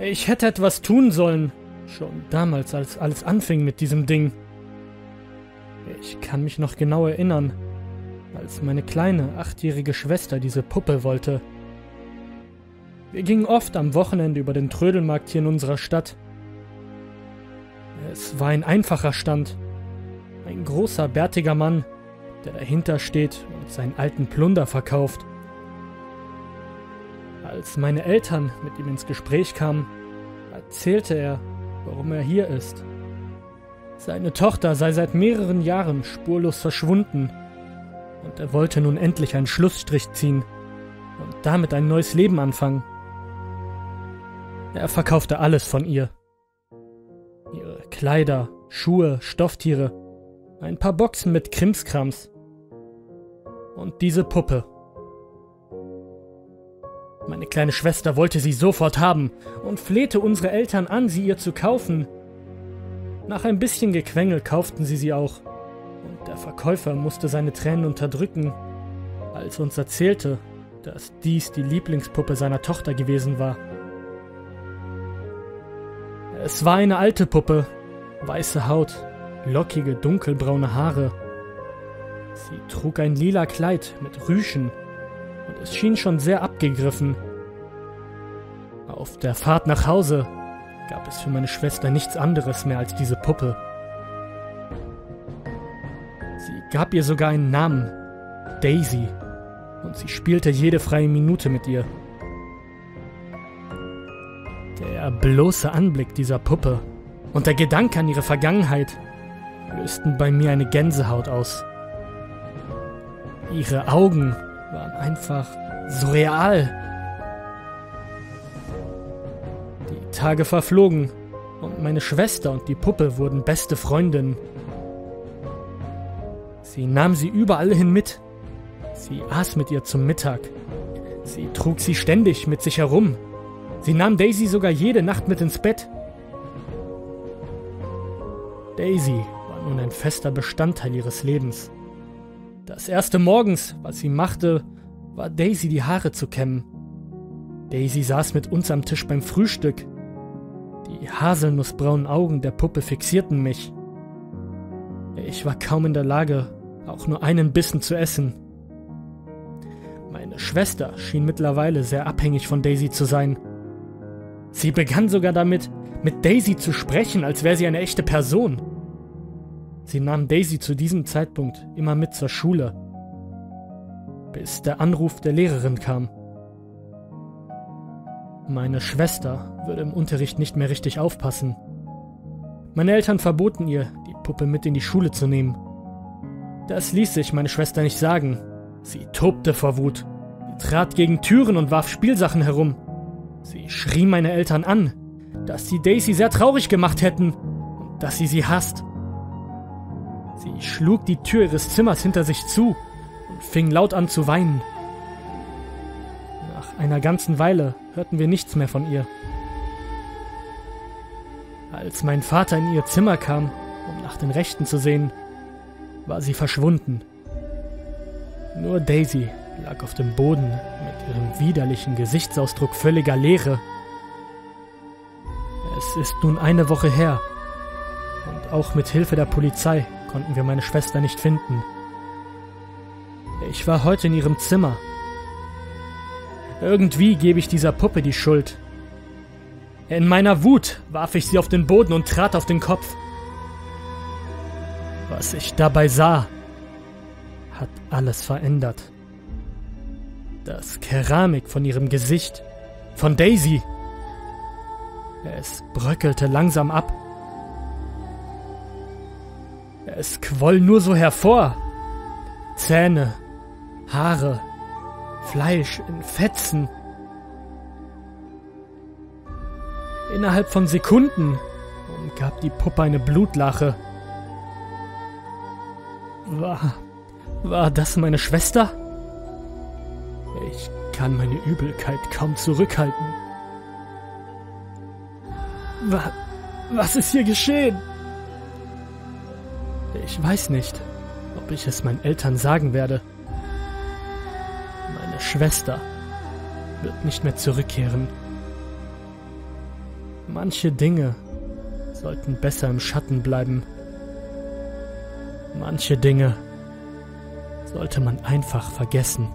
Ich hätte etwas tun sollen. Schon damals, als alles anfing mit diesem Ding. Ich kann mich noch genau erinnern, als meine kleine, achtjährige Schwester diese Puppe wollte. Wir gingen oft am Wochenende über den Trödelmarkt hier in unserer Stadt. Es war ein einfacher Stand. Ein großer, bärtiger Mann, der dahinter steht und seinen alten Plunder verkauft. Als meine Eltern mit ihm ins Gespräch kamen, erzählte er, warum er hier ist. Seine Tochter sei seit mehreren Jahren spurlos verschwunden und er wollte nun endlich einen Schlussstrich ziehen und damit ein neues Leben anfangen. Er verkaufte alles von ihr. Ihre Kleider, Schuhe, Stofftiere, ein paar Boxen mit Krimskrams und diese Puppe. Meine kleine Schwester wollte sie sofort haben und flehte unsere Eltern an, sie ihr zu kaufen. Nach ein bisschen Gequengel kauften sie sie auch, und der Verkäufer musste seine Tränen unterdrücken, als uns erzählte, dass dies die Lieblingspuppe seiner Tochter gewesen war. Es war eine alte Puppe, weiße Haut, lockige dunkelbraune Haare. Sie trug ein lila Kleid mit Rüschen und es schien schon sehr abgegriffen. Auf der Fahrt nach Hause gab es für meine Schwester nichts anderes mehr als diese Puppe. Sie gab ihr sogar einen Namen, Daisy, und sie spielte jede freie Minute mit ihr. Der bloße Anblick dieser Puppe und der Gedanke an ihre Vergangenheit lösten bei mir eine Gänsehaut aus. Ihre Augen waren einfach surreal. Die Tage verflogen und meine Schwester und die Puppe wurden beste Freundinnen. Sie nahm sie überall hin mit. Sie aß mit ihr zum Mittag. Sie trug sie ständig mit sich herum. Sie nahm Daisy sogar jede Nacht mit ins Bett. Daisy war nun ein fester Bestandteil ihres Lebens. Das erste morgens, was sie machte, war Daisy die Haare zu kämmen. Daisy saß mit uns am Tisch beim Frühstück. Die haselnussbraunen Augen der Puppe fixierten mich. Ich war kaum in der Lage, auch nur einen Bissen zu essen. Meine Schwester schien mittlerweile sehr abhängig von Daisy zu sein. Sie begann sogar damit, mit Daisy zu sprechen, als wäre sie eine echte Person. Sie nahm Daisy zu diesem Zeitpunkt immer mit zur Schule, bis der Anruf der Lehrerin kam. Meine Schwester würde im Unterricht nicht mehr richtig aufpassen. Meine Eltern verboten ihr, die Puppe mit in die Schule zu nehmen. Das ließ sich meine Schwester nicht sagen. Sie tobte vor Wut. Sie trat gegen Türen und warf Spielsachen herum. Sie schrie meine Eltern an, dass sie Daisy sehr traurig gemacht hätten und dass sie sie hasst. Sie schlug die Tür ihres Zimmers hinter sich zu und fing laut an zu weinen. Nach einer ganzen Weile hörten wir nichts mehr von ihr. Als mein Vater in ihr Zimmer kam, um nach den Rechten zu sehen, war sie verschwunden. Nur Daisy lag auf dem Boden mit ihrem widerlichen Gesichtsausdruck völliger Leere. Es ist nun eine Woche her und auch mit Hilfe der Polizei konnten wir meine Schwester nicht finden. Ich war heute in ihrem Zimmer. Irgendwie gebe ich dieser Puppe die Schuld. In meiner Wut warf ich sie auf den Boden und trat auf den Kopf. Was ich dabei sah, hat alles verändert. Das Keramik von ihrem Gesicht, von Daisy. Es bröckelte langsam ab es quoll nur so hervor. Zähne, Haare, Fleisch in Fetzen. Innerhalb von Sekunden umgab die Puppe eine Blutlache. War. war das meine Schwester? Ich kann meine Übelkeit kaum zurückhalten. Wa was ist hier geschehen? Ich weiß nicht, ob ich es meinen Eltern sagen werde. Meine Schwester wird nicht mehr zurückkehren. Manche Dinge sollten besser im Schatten bleiben. Manche Dinge sollte man einfach vergessen.